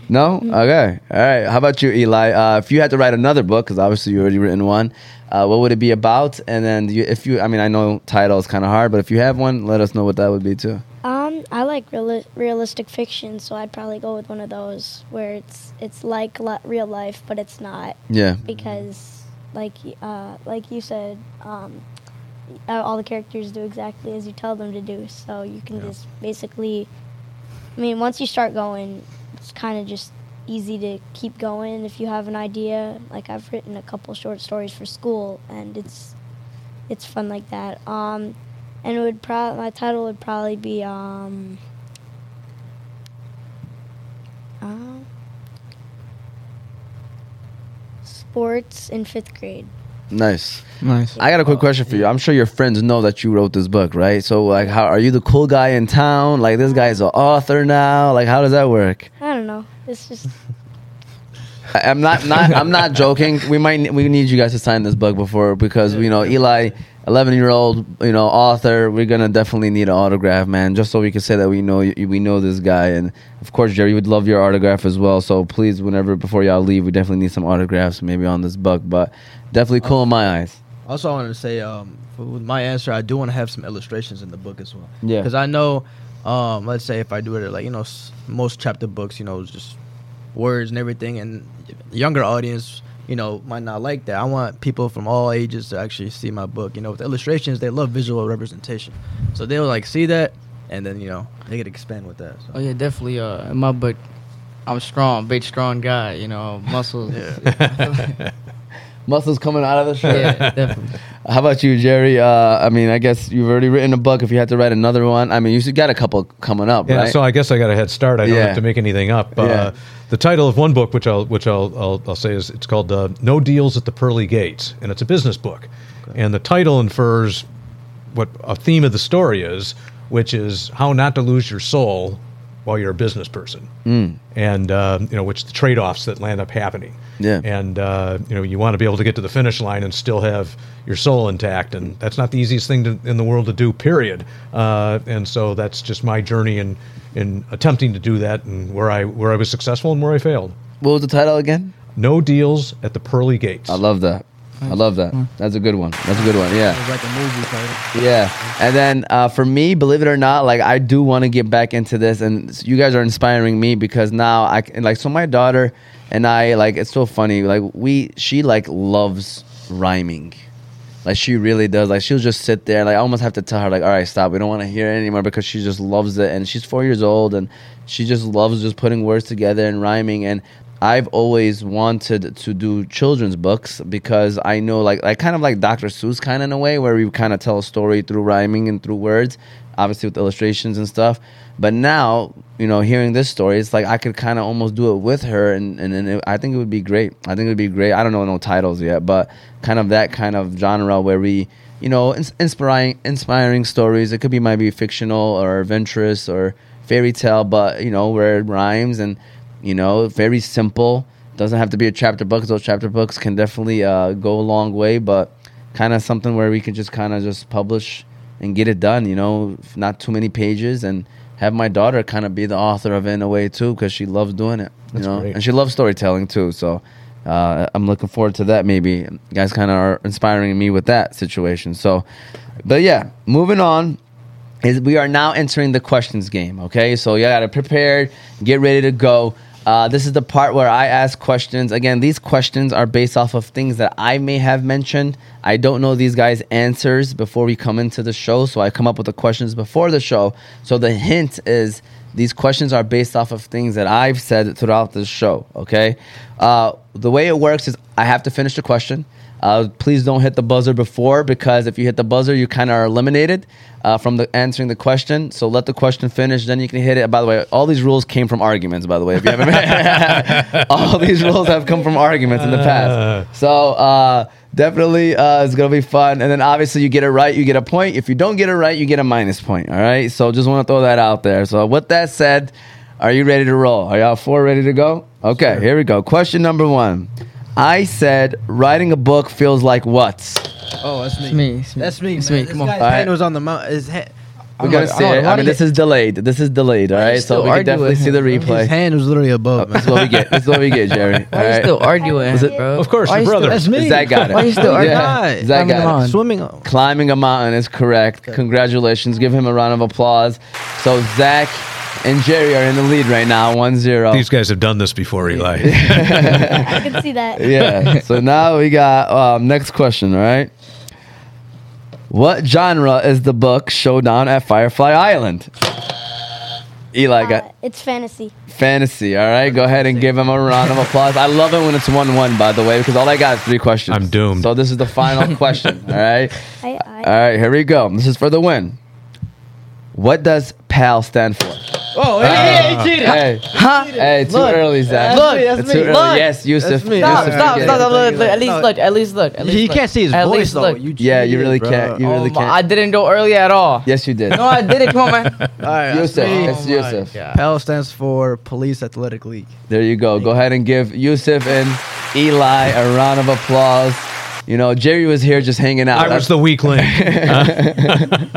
No? Okay. All right. How about you, Eli? Uh, if you had to write another book, because obviously you already written one, uh, what would it be about? And then you, if you, I mean, I know title is kind of hard, but if you have one, let us know what that would be too. Um, I like reali- realistic fiction, so I'd probably go with one of those where it's it's like li- real life, but it's not Yeah. because, like uh, like you said, um, uh, all the characters do exactly as you tell them to do. So you can Yeah. just basically, I mean, once you start going, it's kind of just easy to keep going if you have an idea. Like I've written a couple short stories for school, and it's it's fun like that. Um, and it would pro- my title would probably be um. um, sports in fifth grade. Nice. Nice. I got a quick question for you. I'm sure your friends know that you wrote this book, right? So, like, how are you the cool guy in town? Like, this guy's an author now. Like, how does that work? I don't know. It's just I- I'm not, not I'm not joking. We might we need you guys to sign this book before because you know Eli, 11 year old you know author. We're gonna definitely need an autograph, man, just so we can say that we know we know this guy. And of course, Jerry would love your autograph as well. So please, whenever before y'all leave, we definitely need some autographs, maybe on this book. But definitely cool in my eyes. Also, I wanted to say, um, with my answer, I do want to have some illustrations in the book as well. Yeah. Because I know, um, let's say if I do it like you know, most chapter books, you know, it's just words and everything, and younger audience, you know, might not like that. I want people from all ages to actually see my book. You know, with illustrations, they love visual representation, so they'll like see that, and then you know, they could expand with that. So. Oh yeah, definitely. Uh, in my book, I'm strong, big strong guy. You know, muscles. yeah, Muscles coming out of the shirt. Yeah, definitely. How about you, Jerry? Uh, I mean, I guess you've already written a book. If you had to write another one, I mean, you got a couple coming up, Yeah, right? so I guess I got a head start. I don't Yeah. have to make anything up. Uh, Yeah. The title of one book, which I'll which I'll I'll, I'll say is it's called uh, "No Deals at the Pearly Gates," and it's a business book. And the title infers what a theme of the story is, which is how not to lose your soul while you're a business person, Mm. and uh, you know which the trade offs that land up happening. Yeah. And uh, you know you want to be able to get to the finish line and still have your soul intact, and that's not the easiest thing to, in the world to do. Period. Uh, and so that's just my journey in in attempting to do that, and where I where I was successful and where I failed. what was the title again? No deals at the pearly gates. I love that. I love that. That's a good one. That's a good one. Yeah. It's like a movie title. Yeah. And then uh, for me, believe it or not, like I do want to get back into this, and you guys are inspiring me because now I can, like so my daughter and I like it's so funny. Like we, she like loves rhyming. Like she really does. Like she'll just sit there. Like I almost have to tell her, like, all right, stop. We don't want to hear it anymore because she just loves it. And she's four years old, and she just loves just putting words together and rhyming. And I've always wanted to do children's books because I know, like, like kind of like Dr. Seuss, kind of in a way, where we kind of tell a story through rhyming and through words, obviously with illustrations and stuff. But now, you know, hearing this story, it's like I could kind of almost do it with her, and and, and it, I think it would be great. I think it would be great. I don't know no titles yet, but kind of that kind of genre where we, you know, ins- inspiring inspiring stories. It could be maybe fictional or adventurous or fairy tale, but you know, where it rhymes and you know, very simple. Doesn't have to be a chapter book. Those chapter books can definitely uh, go a long way, but kind of something where we can just kind of just publish and get it done. You know, not too many pages, and have my daughter kind of be the author of it in a way too, because she loves doing it. You That's know, great. and she loves storytelling too. So uh, I'm looking forward to that. Maybe you guys kind of are inspiring me with that situation. So, but yeah, moving on is we are now entering the questions game. Okay, so you gotta prepare, get ready to go. Uh, this is the part where I ask questions. Again, these questions are based off of things that I may have mentioned. I don't know these guys' answers before we come into the show, so I come up with the questions before the show. So the hint is these questions are based off of things that I've said throughout the show. Okay, uh, the way it works is I have to finish the question. Uh, please don't hit the buzzer before because if you hit the buzzer, you kind of are eliminated uh, from the answering the question. So let the question finish, then you can hit it. By the way, all these rules came from arguments. By the way, if you haven't, all these rules have come from arguments in the past. So uh, definitely, uh, it's gonna be fun. And then obviously, you get it right, you get a point. If you don't get it right, you get a minus point. All right. So just want to throw that out there. So with that said, are you ready to roll? Are y'all four ready to go? Okay, here we go. Question number one. I said writing a book feels like what? Oh, that's me. It's me, it's me. That's me. It's man. me, This come on. guy's Alright. hand was on the mount. His hand. We're I'm gonna like, see it. I mean, this is delayed. This is delayed. All Why you right, so we can definitely see the replay. His hand was literally above. Uh, that's what we get. That's what we get, Jerry. All Why you still arguing, Was it- bro? Of course, Why your you still- brother. That's me. Zach got it. Why you still arguing? arguing? Zach got on. it. Swimming. on- Climbing a mountain is correct. Congratulations. Give him a round of applause. So Zach and Jerry are in the lead right now, 1-0. These guys have done this before, Eli. I can see that. yeah. So now we got um, next question. All right. What genre is the book Showdown at Firefly Island? Eli got Uh, it's fantasy. fantasy. All right. Go ahead and give him a round of applause. I love it when it's one-one. By the way, because all I got is three questions. I'm doomed. So this is the final question. All right. I, I, All right. Here we go. This is for the win. What does PAL stand for? Oh, hey, he cheated. Hey, ah. Huh? hey, too Look. early, Zach. That's me, that's It's me. early. Look. Yes, Yusuf. That's me. Stop, Yusuf, stop, stop, it. stop, look, look, At least look. At least look. At least He look. can't see his At voice least though. look. You Yeah, you really bro. can't. You Oh really my- can't. I didn't go early at all. Yes, you did. No, I didn't. Come on, man. All right, that's Yusuf. me. It's Yusuf. PAL stands for Police Athletic League. There you go. Go ahead and give Yusuf and Eli a round of applause. You know, Jerry was here just hanging out. I was the weak link.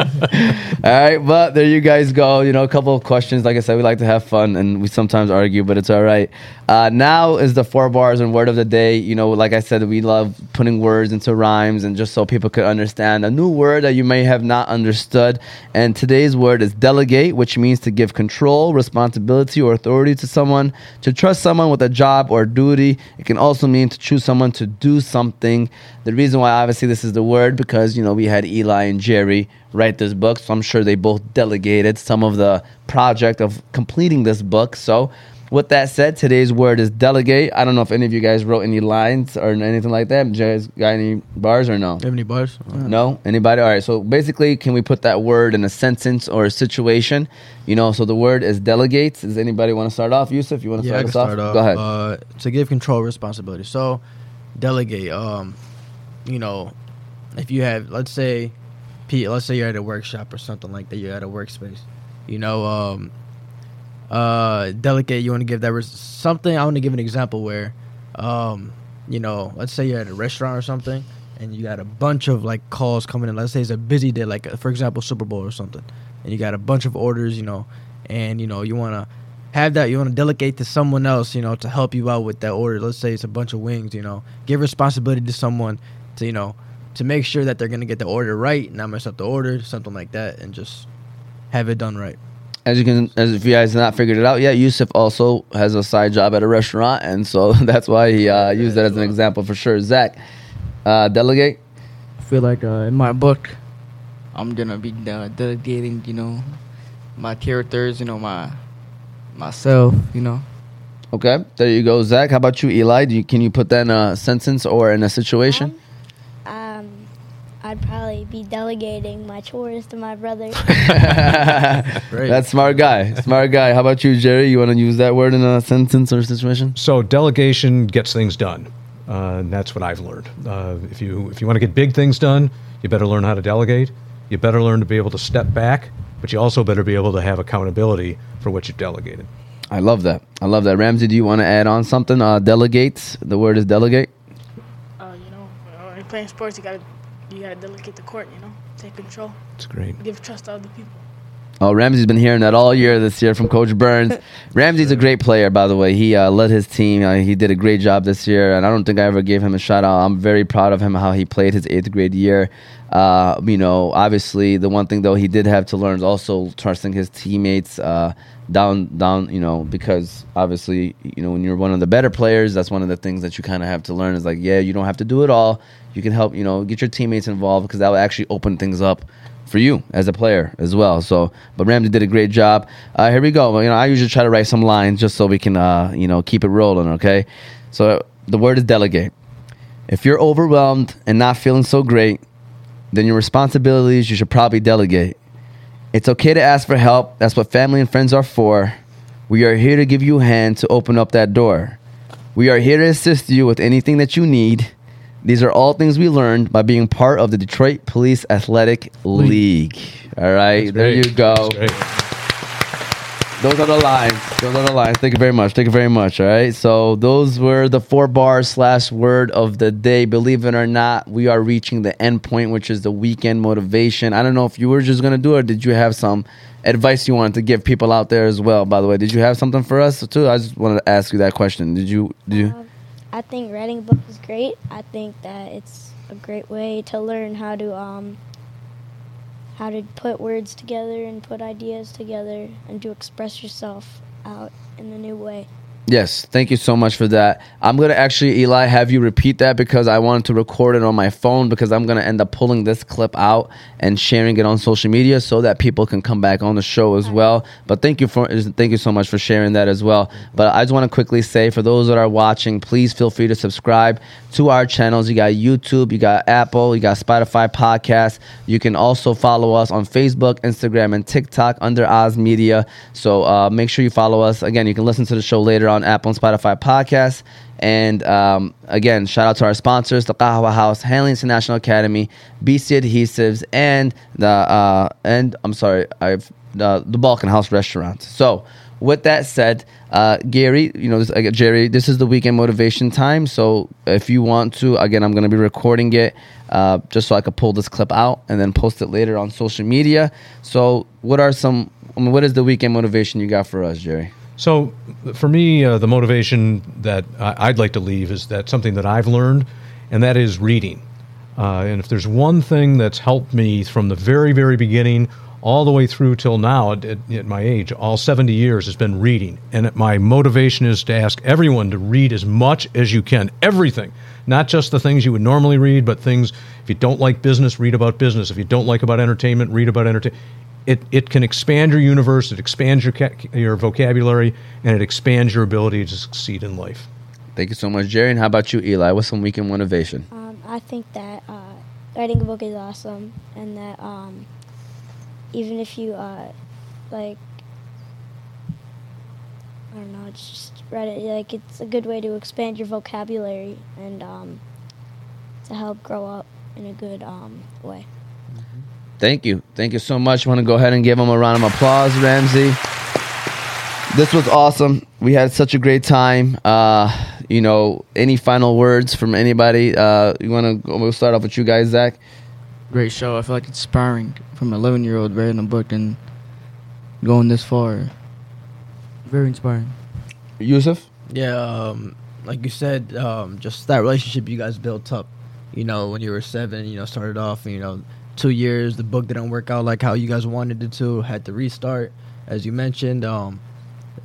All right, but there you guys go. You know, a couple of questions. Like I said, we like to have fun and we sometimes argue, but it's all right. Uh, now is the four bars and word of the day. You know, like I said, we love putting words into rhymes and just so people could understand a new word that you may have not understood. And today's word is delegate, which means to give control, responsibility, or authority to someone, to trust someone with a job or duty. It can also mean to choose someone to do something. The reason why, obviously, this is the word because, you know, we had Eli and Jerry write this book. So I'm sure they both delegated some of the project of completing this book. So, with that said, today's word is delegate. I don't know if any of you guys wrote any lines or anything like that. You guys got any bars or no? Have any bars? No? Anybody? All right. So basically, can we put that word in a sentence or a situation? You know, so the word is delegates. Does anybody want to start off? Yusuf, you want to Yeah, start us off? start off. Go ahead. Uh, to give control, responsibility. So, delegate. Um, you know, if you have, let's say, P, let's say you're at a workshop or something like that. You're at a workspace. You know, um, uh, delegate. You want to give that res- something. I want to give an example where, um, you know, let's say you're at a restaurant or something, and you got a bunch of like calls coming in. Let's say it's a busy day, like for example, Super Bowl or something, and you got a bunch of orders. You know, and you know you want to have that you want to delegate to someone else you know to help you out with that order let's say it's a bunch of wings you know give responsibility to someone to you know to make sure that they're to get the order right not mess up the order something like that and just have it done right As you can, as if you guys have not figured it out yet, Yusuf also has a side job at a restaurant, and so that's why he uh, used that as an example for sure. Zach, uh, delegate. I feel like uh, in my book, I'm gonna be uh, delegating, you know, my characters, you know, my myself, you know. Okay, there you go, Zach. How about you, Eli? Do you, can you put that in a sentence or in a situation? um, I'd probably be delegating my chores to my brother. Great. That's smart guy. Smart guy. How about you, Jerry? You want to use that word in a sentence or situation? So delegation gets things done. Uh, and that's what I've learned. Uh, if you if you want to get big things done, you better learn how to delegate. You better learn to be able to step back, but you also better be able to have accountability for what you've delegated. I love that. I love that. Ramsey, do you want to add on something? Uh, delegate. The word is delegate. Uh, you know, when you're playing sports, you gotta you gotta delegate the court. You know, take control, It's great. give trust to other people. Oh, Ramsey's been hearing that all year this year from Coach Burns. Ramsey's a great player, by the way. He uh, led his team. Uh, he did a great job this year, and I don't think I ever gave him a shout out. I'm very proud of him how he played his eighth grade year. Uh, you know, obviously, the one thing though he did have to learn is also trusting his teammates. Uh, down, down, you know, because obviously, you know, when you're one of the better players, that's one of the things that you kind of have to learn is like, yeah, you don't have to do it all. You can help, you know, get your teammates involved because that will actually open things up for you as a player as well. So, but Ramsey did a great job. Uh, here we go. You know, I usually try to write some lines just so we can, uh, you know, keep it rolling. Okay. So the word is delegate. If you're overwhelmed and not feeling so great, then your responsibilities you should probably delegate. It's okay to ask for help. That's what family and friends are for. We are here to give you a hand to open up that door. We are here to assist you with anything that you need. These are all things we learned by being part of the Detroit Police Athletic League. All right, there you go. Those are the lines. Those are the lines. Thank you very much. Thank you very much. All right. So those were the four bars slash word of the day. Believe it or not, we are reaching the end point, which is the weekend motivation. I don't know if you were just gonna do it, or did you have some advice you wanted to give people out there as well? By the way, did you have something for us too? I just wanted to ask you that question. Did you? Did you? Um, I think writing a book is great. I think that it's a great way to learn how to um, how to put words together and put ideas together and to express yourself out in a new way. Yes, thank you so much for that. I'm gonna actually, Eli, have you repeat that because I wanted to record it on my phone because I'm gonna end up pulling this clip out and sharing it on social media so that people can come back on the show as well. But thank you for thank you so much for sharing that as well. But I just want to quickly say for those that are watching, please feel free to subscribe to our channels. You got YouTube, you got Apple, you got Spotify podcast. You can also follow us on Facebook, Instagram, and TikTok under Oz Media. So uh, make sure you follow us. Again, you can listen to the show later on Apple and Spotify podcasts. And um, again, shout out to our sponsors, the Qahwah House, Hanley International Academy, BC Adhesives, and the uh, and I'm sorry, I've the Balkan House Restaurant. So with that said, uh, Gary, you know, this, uh, Jerry, this is the weekend motivation time. So if you want to, again, I'm going to be recording it uh, just so I could pull this clip out and then post it later on social media. So what are some? I mean, what is the weekend motivation you got for us, Jerry? So, for me, uh, the motivation that I'd like to leave is that something that I've learned, and that is reading. Uh, and if there's one thing that's helped me from the very, very beginning all the way through till now, at, at my age, all 70 years, has been reading. And my motivation is to ask everyone to read as much as you can, everything. Not just the things you would normally read, but things, if you don't like business, read about business. If you don't like about entertainment, read about entertainment it, it can expand your universe, it expands your, your vocabulary, and it expands your ability to succeed in life. Thank you so much, Jerry. And how about you, Eli? What's some weekend motivation? Um, I think that uh, writing a book is awesome, and that um, even if you uh, like, I don't know, it's just write it. Like it's a good way to expand your vocabulary and um, to help grow up in a good um, way. Thank you. Thank you so much. want to go ahead and give him a round of applause, Ramsey. This was awesome. We had such a great time. Uh, you know, any final words from anybody? Uh, you want to? We'll start off with you guys, Zach. Great show. I feel like it's inspiring from an 11 year old writing a book and going this far. Very inspiring. Yusuf. Yeah, um, like you said, um, just that relationship you guys built up. You know, when you were seven, you know, started off, you know, two years. The book didn't work out like how you guys wanted it to. Had to restart, as you mentioned. Um,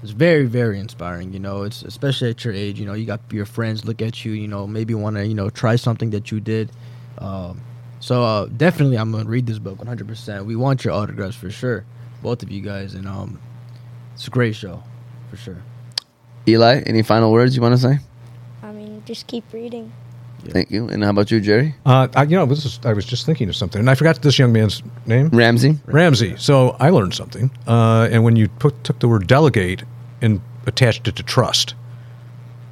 it's very, very inspiring. You know, it's especially at your age. You know, you got your friends look at you. You know, maybe want to, you know, try something that you did. Um, so uh, definitely, I'm gonna read this book 100. percent We want your autographs for sure, both of you guys, and um, it's a great show, for sure. Eli, any final words you want to say? I mean, just keep reading. Thank you. And how about you, Jerry? Uh, I, you know, this is, I was just thinking of something, and I forgot this young man's name. Ramsey. Ramsey. So I learned something. Uh, and when you put, took the word delegate and attached it to trust,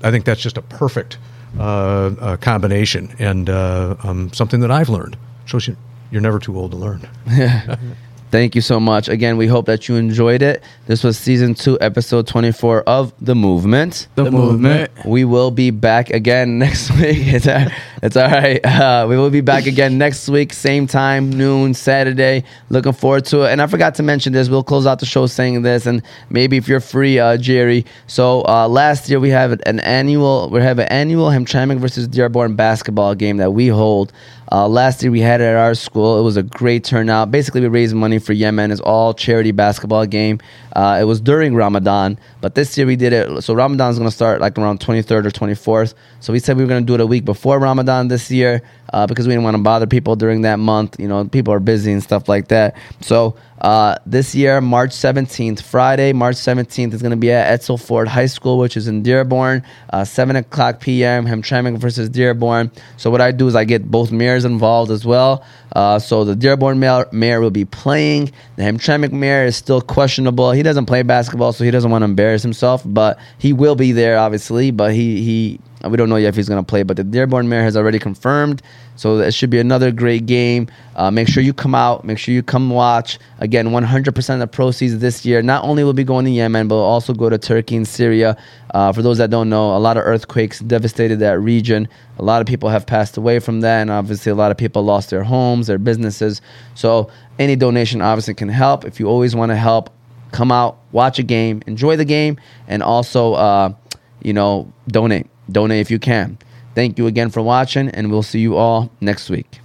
I think that's just a perfect uh, uh, combination and uh, um, something that I've learned. Shows you you're never too old to learn. Thank you so much. Again, we hope that you enjoyed it. This was season two, episode 24 of The Movement. The, movement. We will be back again next week. It's all, it's all right. Uh, we will be back again next week, same time, noon, Saturday. Looking forward to it. And I forgot to mention this. We'll close out the show saying this, and maybe if you're free, uh, Jerry. So uh, last year we have an annual. We have an annual Hamtramck versus Dearborn basketball game that we hold. Uh, last year we had it at our school. It was a great turnout. Basically, we raised money for Yemen. It's all charity basketball game. Uh, it was during Ramadan, but this year we did it. So Ramadan is going to start like around 23rd or 24th. So we said we were going to do it a week before Ramadan. This year uh, because we didn't want to bother people during that month. You know, people are busy and stuff like that. So uh, this year, March 17th, Friday, March 17th is going to be at Edsel Ford High School, which is in Dearborn, uh, 7 o'clock p.m. Hamtramck versus Dearborn. So what I do is I get both involved as well. Uh, so the Dearborn mayor, mayor will be playing. The Hamtramck mayor is still questionable. He doesn't play basketball, so he doesn't want to embarrass himself, but he will be there, obviously. But he, he we don't know yet if he's going to play, but the Dearborn Mayor has already confirmed. So it should be another great game. Uh, make sure you come out. Make sure you come watch. Again, 100% of the proceeds this year not only will be going to Yemen, but will also go to Turkey and Syria. Uh, for those that don't know, a lot of earthquakes devastated that region. A lot of people have passed away from that, and obviously a lot of people lost their homes, their businesses. So any donation obviously can help. If you always want to help, come out, watch a game, enjoy the game, and also, uh, you know, donate. Donate if you can. Thank you again for watching, and we'll see you all next week.